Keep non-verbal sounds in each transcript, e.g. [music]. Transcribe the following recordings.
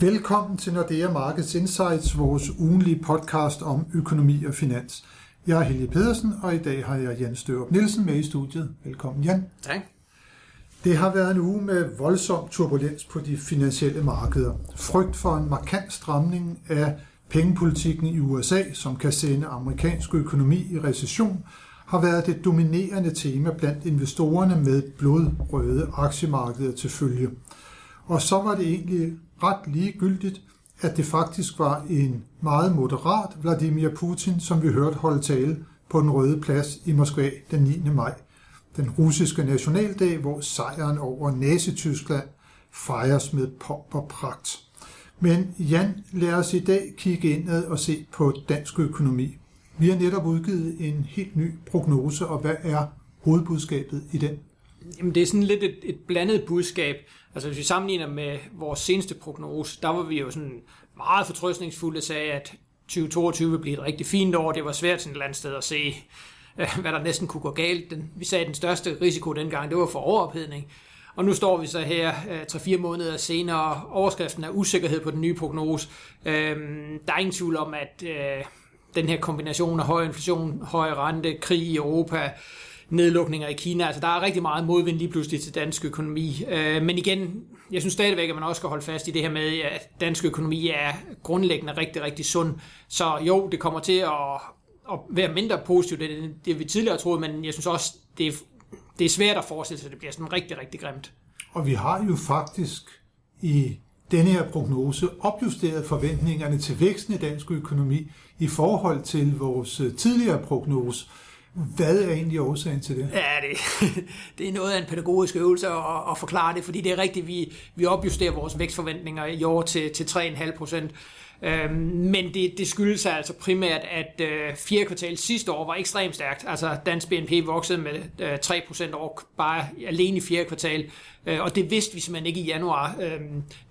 Velkommen til Nordea Markets Insights, vores ugenlige podcast om økonomi og finans. Jeg er Helge Pedersen, og i dag har jeg Jan Størup Nielsen med i studiet. Velkommen, Jan. Tak. Det har været en uge med voldsom turbulens på de finansielle markeder. Frygt for en markant stramning af pengepolitikken i USA, som kan sende amerikansk økonomi i recession, har været det dominerende tema blandt investorerne med blodrøde aktiemarkeder til følge. Og så var det egentlig ret ligegyldigt, at det faktisk var en meget moderat Vladimir Putin, som vi hørte holde tale på den røde plads i Moskva den 9. maj. Den russiske nationaldag, hvor sejren over Nazi-Tyskland fejres med pomp og pragt. Men Jan, lad os i dag kigge indad og se på dansk økonomi. Vi har netop udgivet en helt ny prognose, og hvad er hovedbudskabet i den? Jamen, det er sådan lidt et, et blandet budskab. Altså, hvis vi sammenligner med vores seneste prognose, der var vi jo sådan meget fortrøstningsfulde og sagde, at 2022 ville blive et rigtig fint år. Det var svært sådan et eller andet sted at se, øh, hvad der næsten kunne gå galt. Den, vi sagde, at den største risiko dengang, det var for overophedning. Og nu står vi så her øh, 3-4 måneder senere. Overskriften er usikkerhed på den nye prognose. Øhm, der er ingen tvivl om, at øh, den her kombination af høj inflation, høj rente, krig i Europa, nedlukninger i Kina. Altså, der er rigtig meget modvind lige pludselig til dansk økonomi. Øh, men igen, jeg synes stadigvæk, at man også skal holde fast i det her med, at dansk økonomi er grundlæggende rigtig, rigtig sund. Så jo, det kommer til at, at være mindre positivt, end det vi tidligere troede, men jeg synes også, det er, det er svært at forestille sig, at det bliver sådan rigtig, rigtig grimt. Og vi har jo faktisk i denne her prognose opjusteret forventningerne til væksten i dansk økonomi i forhold til vores tidligere prognose. Hvad er egentlig årsagen til det? Ja, det, [laughs] det er noget af en pædagogisk øvelse at, at forklare det, fordi det er rigtigt, vi, vi opjusterer vores vækstforventninger i år til, til 3,5 procent. Øhm, men det, det skyldes altså primært, at øh, fjerde kvartal sidste år var ekstremt stærkt. Altså dansk BNP voksede med øh, 3% år bare alene i fjerde kvartal. Øh, og det vidste vi simpelthen ikke i januar. Øh,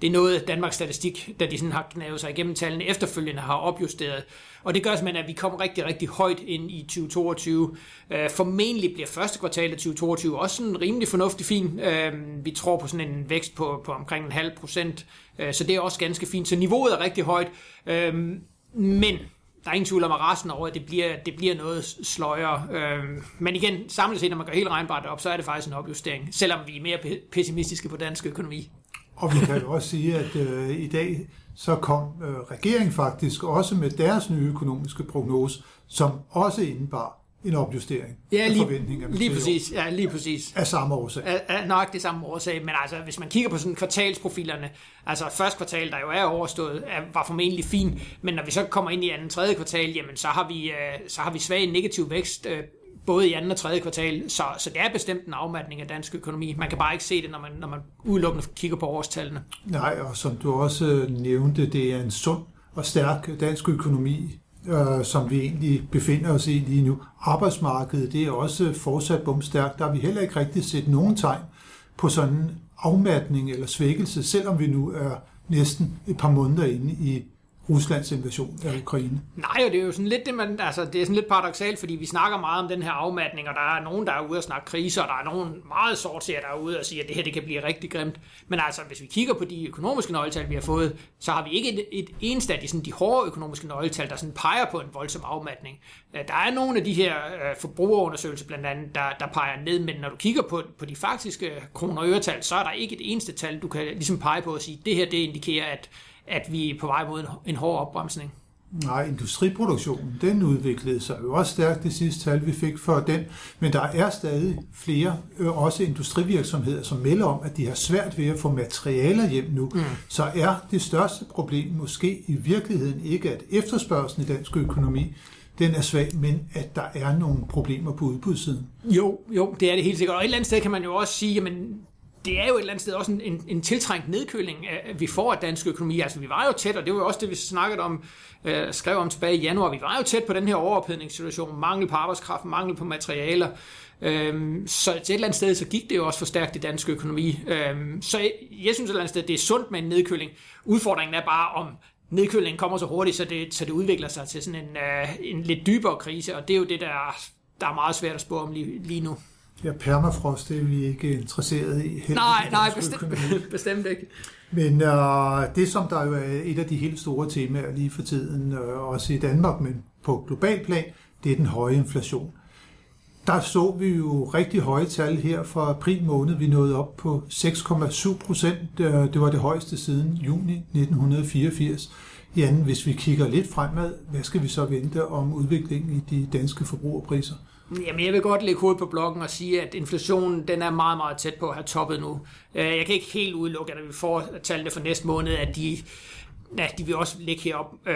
det er noget, Danmarks Statistik, da de sådan har knavet sig igennem tallene efterfølgende, har opjusteret. Og det gør simpelthen, at vi kommer rigtig, rigtig højt ind i 2022. Øh, formentlig bliver første kvartal af 2022 også sådan rimelig fornuftig fin. Øh, vi tror på sådan en vækst på, på omkring en halv procent, Øh, så det er også ganske fint. Så niveauet er rigtig højt, øhm, men der er ingen tvivl om, at resten af året, det bliver, det bliver noget sløjere. Øh, men igen, samlet set, når man går helt regnbart op, så er det faktisk en opjustering, selvom vi er mere pessimistiske på dansk økonomi. Og vi kan jo også sige, at øh, i dag så kom øh, regeringen faktisk også med deres nye økonomiske prognose, som også indebar en opjustering ja, lige, af forventningerne. Lige præcis, ja, lige præcis. Af samme årsag. Af, af nok det samme årsag, men altså, hvis man kigger på sådan kvartalsprofilerne, altså første kvartal, der jo er overstået, er, var formentlig fin, men når vi så kommer ind i anden tredje kvartal, jamen så har vi, øh, så har vi svag negativ vækst øh, både i anden og tredje kvartal, så, så det er bestemt en afmatning af dansk økonomi. Man kan bare ikke se det, når man, når man udelukkende kigger på årstallene. Nej, og som du også nævnte, det er en sund og stærk dansk økonomi, øh, som vi egentlig befinder os i lige nu. Arbejdsmarkedet, det er også fortsat bumstærkt. Der har vi heller ikke rigtig set nogen tegn på sådan en afmatning eller svækkelse, selvom vi nu er næsten et par måneder inde i Ruslands invasion af Ukraine. Nej, og det er jo sådan lidt det, man, altså, det er sådan lidt paradoxalt, fordi vi snakker meget om den her afmatning, og der er nogen, der er ude og snakke kriser, og der er nogen meget sortseere, der er ude og siger, at det her det kan blive rigtig grimt. Men altså, hvis vi kigger på de økonomiske nøgletal, vi har fået, så har vi ikke et, et eneste af de, sådan, de hårde økonomiske nøgletal, der sådan peger på en voldsom afmatning. Øh, der er nogle af de her øh, forbrugerundersøgelser blandt andet, der, der peger ned, men når du kigger på, på de faktiske kroner og øretal, så er der ikke et eneste tal, du kan ligesom pege på og sige, det her det indikerer, at at vi er på vej mod en, hård opbremsning. Nej, industriproduktionen, den udviklede sig jo også stærkt det sidste tal, vi fik for den. Men der er stadig flere, også industrivirksomheder, som melder om, at de har svært ved at få materialer hjem nu. Mm. Så er det største problem måske i virkeligheden ikke, at efterspørgselen i dansk økonomi den er svag, men at der er nogle problemer på udbudssiden. Jo, jo, det er det helt sikkert. Og et eller andet sted kan man jo også sige, at det er jo et eller andet sted også en, en, en tiltrængt nedkøling, øh, at vi får af dansk økonomi. Altså, vi var jo tæt, og det var jo også det, vi snakkede om, øh, skrev om tilbage i januar. Vi var jo tæt på den her overophedningssituation. Mangel på arbejdskraft, mangel på materialer. Øhm, så til et eller andet sted, så gik det jo også for stærkt i dansk økonomi. Øhm, så jeg, jeg synes et eller andet sted, det er sundt med en nedkøling. Udfordringen er bare, om nedkølingen kommer så hurtigt, så det, så det udvikler sig til sådan en, øh, en lidt dybere krise, og det er jo det, der, der er meget svært at spå om lige, lige nu. Ja, permafrost det er vi ikke interesseret i. Nej, nej, bestemt, [laughs] bestemt ikke. Men uh, det, som der jo er et af de helt store temaer lige for tiden, uh, også i Danmark, men på global plan, det er den høje inflation. Der så vi jo rigtig høje tal her fra april måned. Vi nåede op på 6,7 procent. Det var det højeste siden juni 1984. Jan, hvis vi kigger lidt fremad, hvad skal vi så vente om udviklingen i de danske forbrugerpriser? Jamen, jeg vil godt lægge hovedet på blokken og sige, at inflationen den er meget, meget tæt på at have toppet nu. Øh, jeg kan ikke helt udelukke, at vi får tallene for næste måned, at de, ja, de vil også ligge herop øh,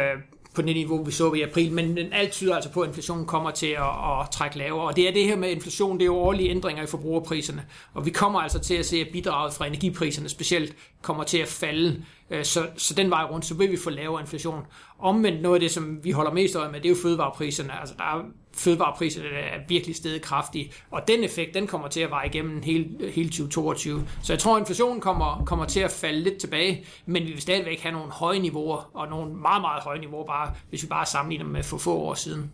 på det niveau, vi så i april, men alt tyder altså på, at inflationen kommer til at, at trække lavere. Og det er det her med inflation, det er jo årlige ændringer i forbrugerpriserne, og vi kommer altså til at se, at bidraget fra energipriserne specielt kommer til at falde Øh, så, så den vej rundt, så vil vi få lavere inflation. Omvendt noget af det, som vi holder mest øje med, det er jo fødevarepriserne. Altså der er fødevarepriserne der er virkelig steget kraftigt, og den effekt, den kommer til at vare igennem hele, hele 2022. Så jeg tror, at inflationen kommer, kommer til at falde lidt tilbage, men vi vil stadigvæk have nogle høje niveauer, og nogle meget, meget høje niveauer, bare, hvis vi bare sammenligner med for få år siden.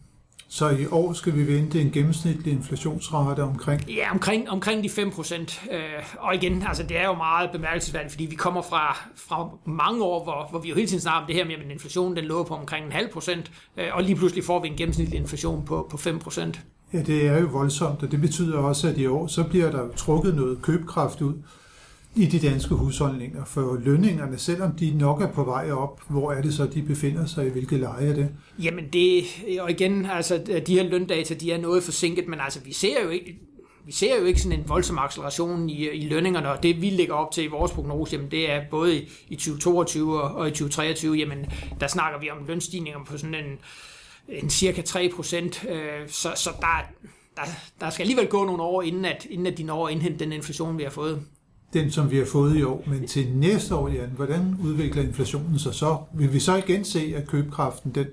Så i år skal vi vente en gennemsnitlig inflationsrate omkring? Ja, omkring, omkring de 5 procent. Øh, og igen, altså det er jo meget bemærkelsesværdigt, fordi vi kommer fra, fra mange år, hvor, hvor vi jo hele tiden snakker om det her med, at inflationen den lå på omkring en halv procent, øh, og lige pludselig får vi en gennemsnitlig inflation på, på 5 procent. Ja, det er jo voldsomt, og det betyder også, at i år så bliver der trukket noget købekraft ud i de danske husholdninger. For lønningerne, selvom de nok er på vej op, hvor er det så, de befinder sig i? Hvilket leje er det? Jamen det, og igen, altså de her løndata, de er noget forsinket, men altså vi ser jo ikke, vi ser jo ikke sådan en voldsom acceleration i, i lønningerne, og det vi lægger op til i vores prognose, jamen det er både i, i 2022 og, og i 2023, jamen der snakker vi om lønstigninger på sådan en, en cirka 3 procent, øh, så, så der, der, der skal alligevel gå nogle år, inden at, inden at de når at indhente den inflation, vi har fået den, som vi har fået i år. Men til næste år, Jan, hvordan udvikler inflationen sig så? Vil vi så igen se, at købekraften den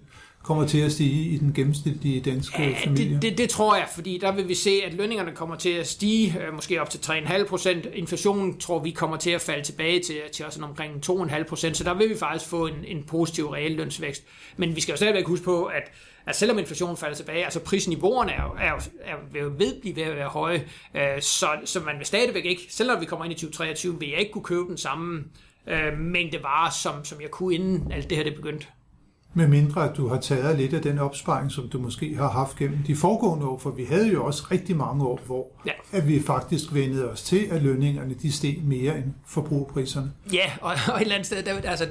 kommer til at stige i den gennemsnitlige danske ja, familie? Det, det, det tror jeg, fordi der vil vi se, at lønningerne kommer til at stige, øh, måske op til 3,5 procent. Inflationen tror vi kommer til at falde tilbage til, til også omkring 2,5 procent, så der vil vi faktisk få en, en positiv reallønsvækst. Men vi skal jo stadigvæk huske på, at at selvom inflationen falder tilbage, altså prisniveauerne er, er, er, er ved blive ved at være høje, øh, så, så man vil stadigvæk ikke, selvom vi kommer ind i 2023, vil jeg ikke kunne købe den samme øh, mængde varer, som, som jeg kunne inden alt det her det begyndte. Med mindre at du har taget lidt af den opsparing, som du måske har haft gennem de foregående år, for vi havde jo også rigtig mange år, hvor ja. at vi faktisk vendede os til, at lønningerne de steg mere end forbrugerpriserne. Ja, og, og et eller andet sted, der, altså,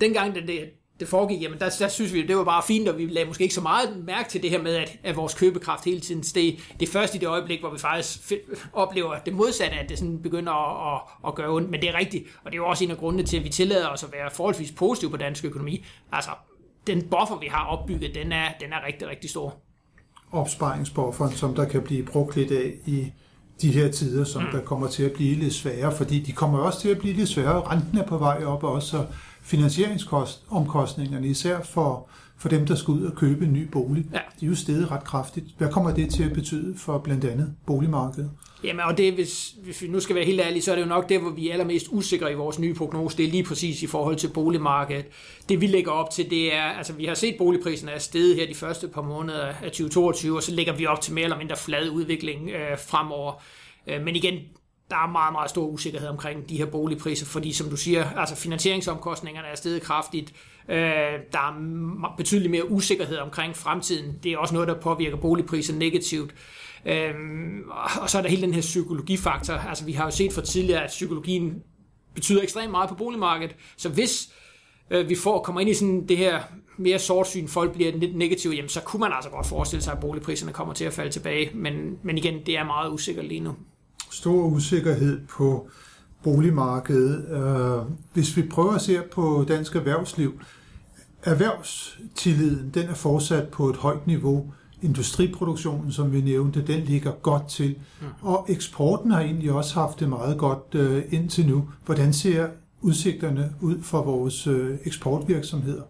dengang det, det, det foregik, jamen der, der synes vi, det var bare fint, og vi lagde måske ikke så meget mærke til det her med, at, at vores købekraft hele tiden steg. Det er først i det øjeblik, hvor vi faktisk oplever det modsatte, at det sådan begynder at, at, at gøre ondt. Men det er rigtigt, og det er jo også en af grundene til, at vi tillader os at være forholdsvis positive på dansk økonomi. Altså, den buffer, vi har opbygget, den er, den er rigtig, rigtig stor. Opsparingsbufferen, som der kan blive brugt lidt af i de her tider, som mm. der kommer til at blive lidt sværere, fordi de kommer også til at blive lidt sværere. Renten er på vej op også, så finansieringsomkostningerne, især for, for dem, der skal ud og købe en ny bolig, ja. de er jo steget ret kraftigt. Hvad kommer det til at betyde for blandt andet boligmarkedet? Jamen, og det, hvis, hvis vi nu skal være helt ærlige, så er det jo nok det, hvor vi er allermest usikre i vores nye prognose. Det er lige præcis i forhold til boligmarkedet. Det vi lægger op til, det er, altså vi har set boligpriserne er steget her de første par måneder af 2022, og så lægger vi op til mere eller mindre flad udvikling øh, fremover. Øh, men igen, der er meget, meget stor usikkerhed omkring de her boligpriser, fordi som du siger, altså finansieringsomkostningerne er steget kraftigt. Øh, der er betydeligt mere usikkerhed omkring fremtiden. Det er også noget, der påvirker boligpriser negativt. Øh, og så er der hele den her psykologifaktor. Altså vi har jo set for tidligere, at psykologien betyder ekstremt meget på boligmarkedet. Så hvis øh, vi får kommer ind i sådan det her mere sortsyn, folk bliver lidt negative, jamen så kunne man altså godt forestille sig, at boligpriserne kommer til at falde tilbage. Men, men igen, det er meget usikkert lige nu stor usikkerhed på boligmarkedet. Øh, hvis vi prøver at se på dansk erhvervsliv, erhvervstilliden den er fortsat på et højt niveau. Industriproduktionen, som vi nævnte, den ligger godt til. Mm. Og eksporten har egentlig også haft det meget godt øh, indtil nu. Hvordan ser udsigterne ud for vores øh, eksportvirksomheder?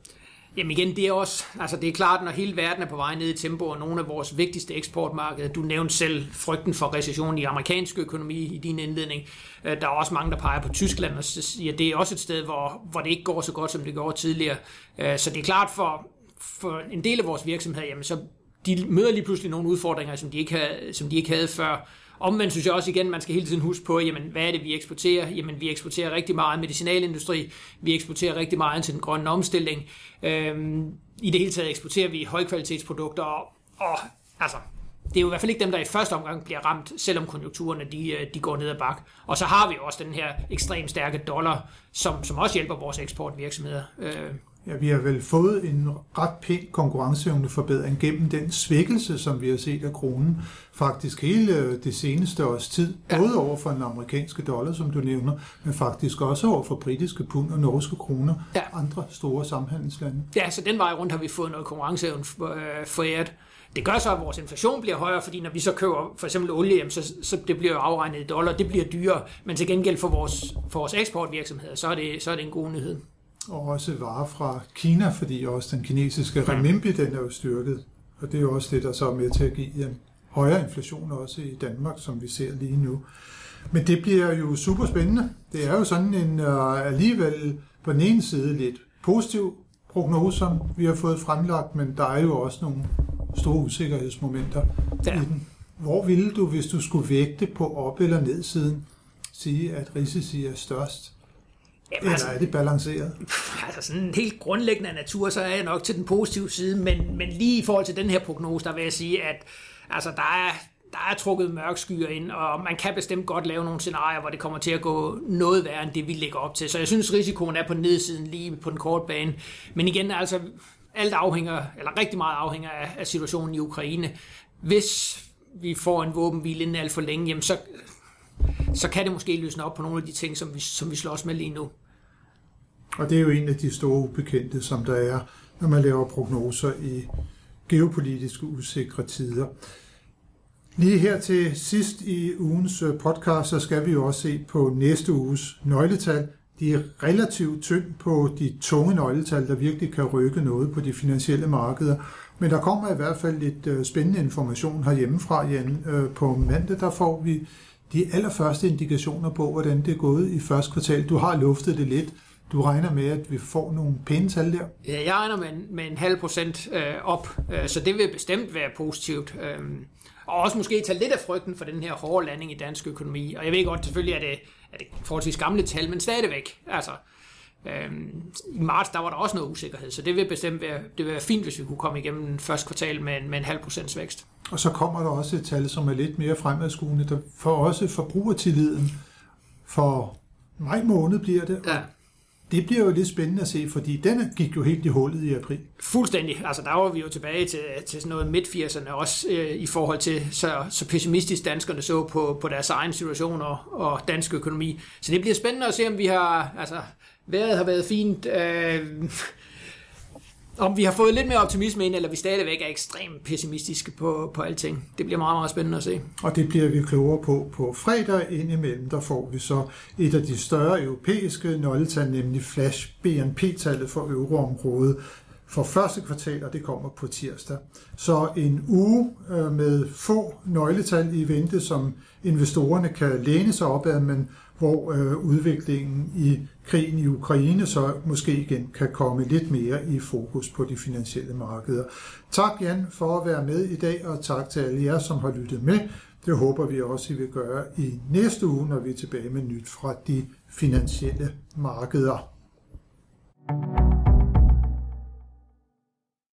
Jamen igen, det er også, altså det er klart, når hele verden er på vej ned i tempo, og nogle af vores vigtigste eksportmarkeder, du nævnte selv frygten for recession i amerikansk økonomi i din indledning, øh, der er også mange, der peger på Tyskland, og siger, det er også et sted, hvor, hvor det ikke går så godt, som det går tidligere. Øh, så det er klart for, for en del af vores virksomhed, jamen så de møder lige pludselig nogle udfordringer, som de ikke havde, som de ikke havde før. Omvendt synes jeg også igen, man skal hele tiden huske på, jamen, hvad er det, vi eksporterer? Jamen, vi eksporterer rigtig meget medicinalindustri, vi eksporterer rigtig meget til den grønne omstilling. Øhm, I det hele taget eksporterer vi højkvalitetsprodukter, og, og altså, det er jo i hvert fald ikke dem, der i første omgang bliver ramt, selvom konjunkturerne de, øh, de går ned ad bak. Og så har vi også den her ekstremt stærke dollar, som, som også hjælper vores eksportvirksomheder. Øh, Ja, vi har vel fået en ret pæn konkurrenceevneforbedring gennem den svækkelse, som vi har set af kronen faktisk hele det seneste års tid, ja. både over for den amerikanske dollar, som du nævner, men faktisk også over for britiske pund og norske kroner, ja. andre store samhandelslande. Ja, så den vej rundt har vi fået noget konkurrenceevne øh, foræret. Det gør så, at vores inflation bliver højere, fordi når vi så køber for eksempel olie, så, så det bliver afregnet i dollar, det bliver dyrere, men til gengæld for vores, for vores eksportvirksomheder, så er, det, så er det en god nyhed og også varer fra Kina, fordi også den kinesiske renminbi, den er jo styrket. Og det er jo også det, der så er med til at give en højere inflation også i Danmark, som vi ser lige nu. Men det bliver jo super spændende. Det er jo sådan en uh, alligevel på den ene side lidt positiv prognose, som vi har fået fremlagt, men der er jo også nogle store usikkerhedsmomenter ja. i den. Hvor ville du, hvis du skulle vægte på op- eller nedsiden, sige, at risici er størst? Jamen, altså, Eller er det balanceret? Altså sådan en helt grundlæggende natur, så er jeg nok til den positive side, men, men lige i forhold til den her prognose, der vil jeg sige, at altså, der er, der er trukket mørk skyer ind, og man kan bestemt godt lave nogle scenarier, hvor det kommer til at gå noget værre end det, vi lægger op til. Så jeg synes, risikoen er på nedsiden lige på den korte bane. Men igen, altså, alt afhænger, eller rigtig meget afhænger af, af situationen i Ukraine. Hvis vi får en våbenhvile inden alt for længe, jamen så, så kan det måske løsne op på nogle af de ting, som vi, som vi slås med lige nu. Og det er jo en af de store ubekendte, som der er, når man laver prognoser i geopolitiske usikre tider. Lige her til sidst i ugens øh, podcast, så skal vi jo også se på næste uges nøgletal. De er relativt tynd på de tunge nøgletal, der virkelig kan rykke noget på de finansielle markeder. Men der kommer i hvert fald lidt øh, spændende information herhjemmefra, igen. Øh, på mandag der får vi de allerførste indikationer på, hvordan det er gået i første kvartal. Du har luftet det lidt. Du regner med, at vi får nogle pæne tal der? Ja, jeg regner med en, med en halv procent øh, op, øh, så det vil bestemt være positivt. Øh, og også måske tage lidt af frygten for den her hårde landing i dansk økonomi. Og jeg ved godt, selvfølgelig er det, er det forholdsvis gamle tal, men stadigvæk. Altså, øh, i marts der var der også noget usikkerhed, så det vil bestemt være, det vil være fint, hvis vi kunne komme igennem første kvartal med en, med en halv procents vækst. Og så kommer der også et tal, som er lidt mere fremadskuende, der for også forbrugertilliden for maj måned bliver det. Ja. Det bliver jo lidt spændende at se, fordi den gik jo helt i hullet i april. Fuldstændig. Altså der var vi jo tilbage til, til sådan noget midt-80'erne også øh, i forhold til, så, så pessimistisk danskerne så på, på deres egen situation og, og dansk økonomi. Så det bliver spændende at se, om vi har, altså vejret har været fint, øh, om vi har fået lidt mere optimisme ind, eller vi stadigvæk er ekstremt pessimistiske på, på alting. Det bliver meget, meget spændende at se. Og det bliver vi klogere på på fredag. Indimellem der får vi så et af de større europæiske nøgletal, nemlig Flash BNP-tallet for euroområdet for første kvartal, og det kommer på tirsdag. Så en uge øh, med få nøgletal i vente, som investorerne kan læne sig op ad, men hvor øh, udviklingen i krigen i Ukraine så måske igen kan komme lidt mere i fokus på de finansielle markeder. Tak Jan for at være med i dag, og tak til alle jer, som har lyttet med. Det håber vi også, I vil gøre i næste uge, når vi er tilbage med nyt fra de finansielle markeder. thank you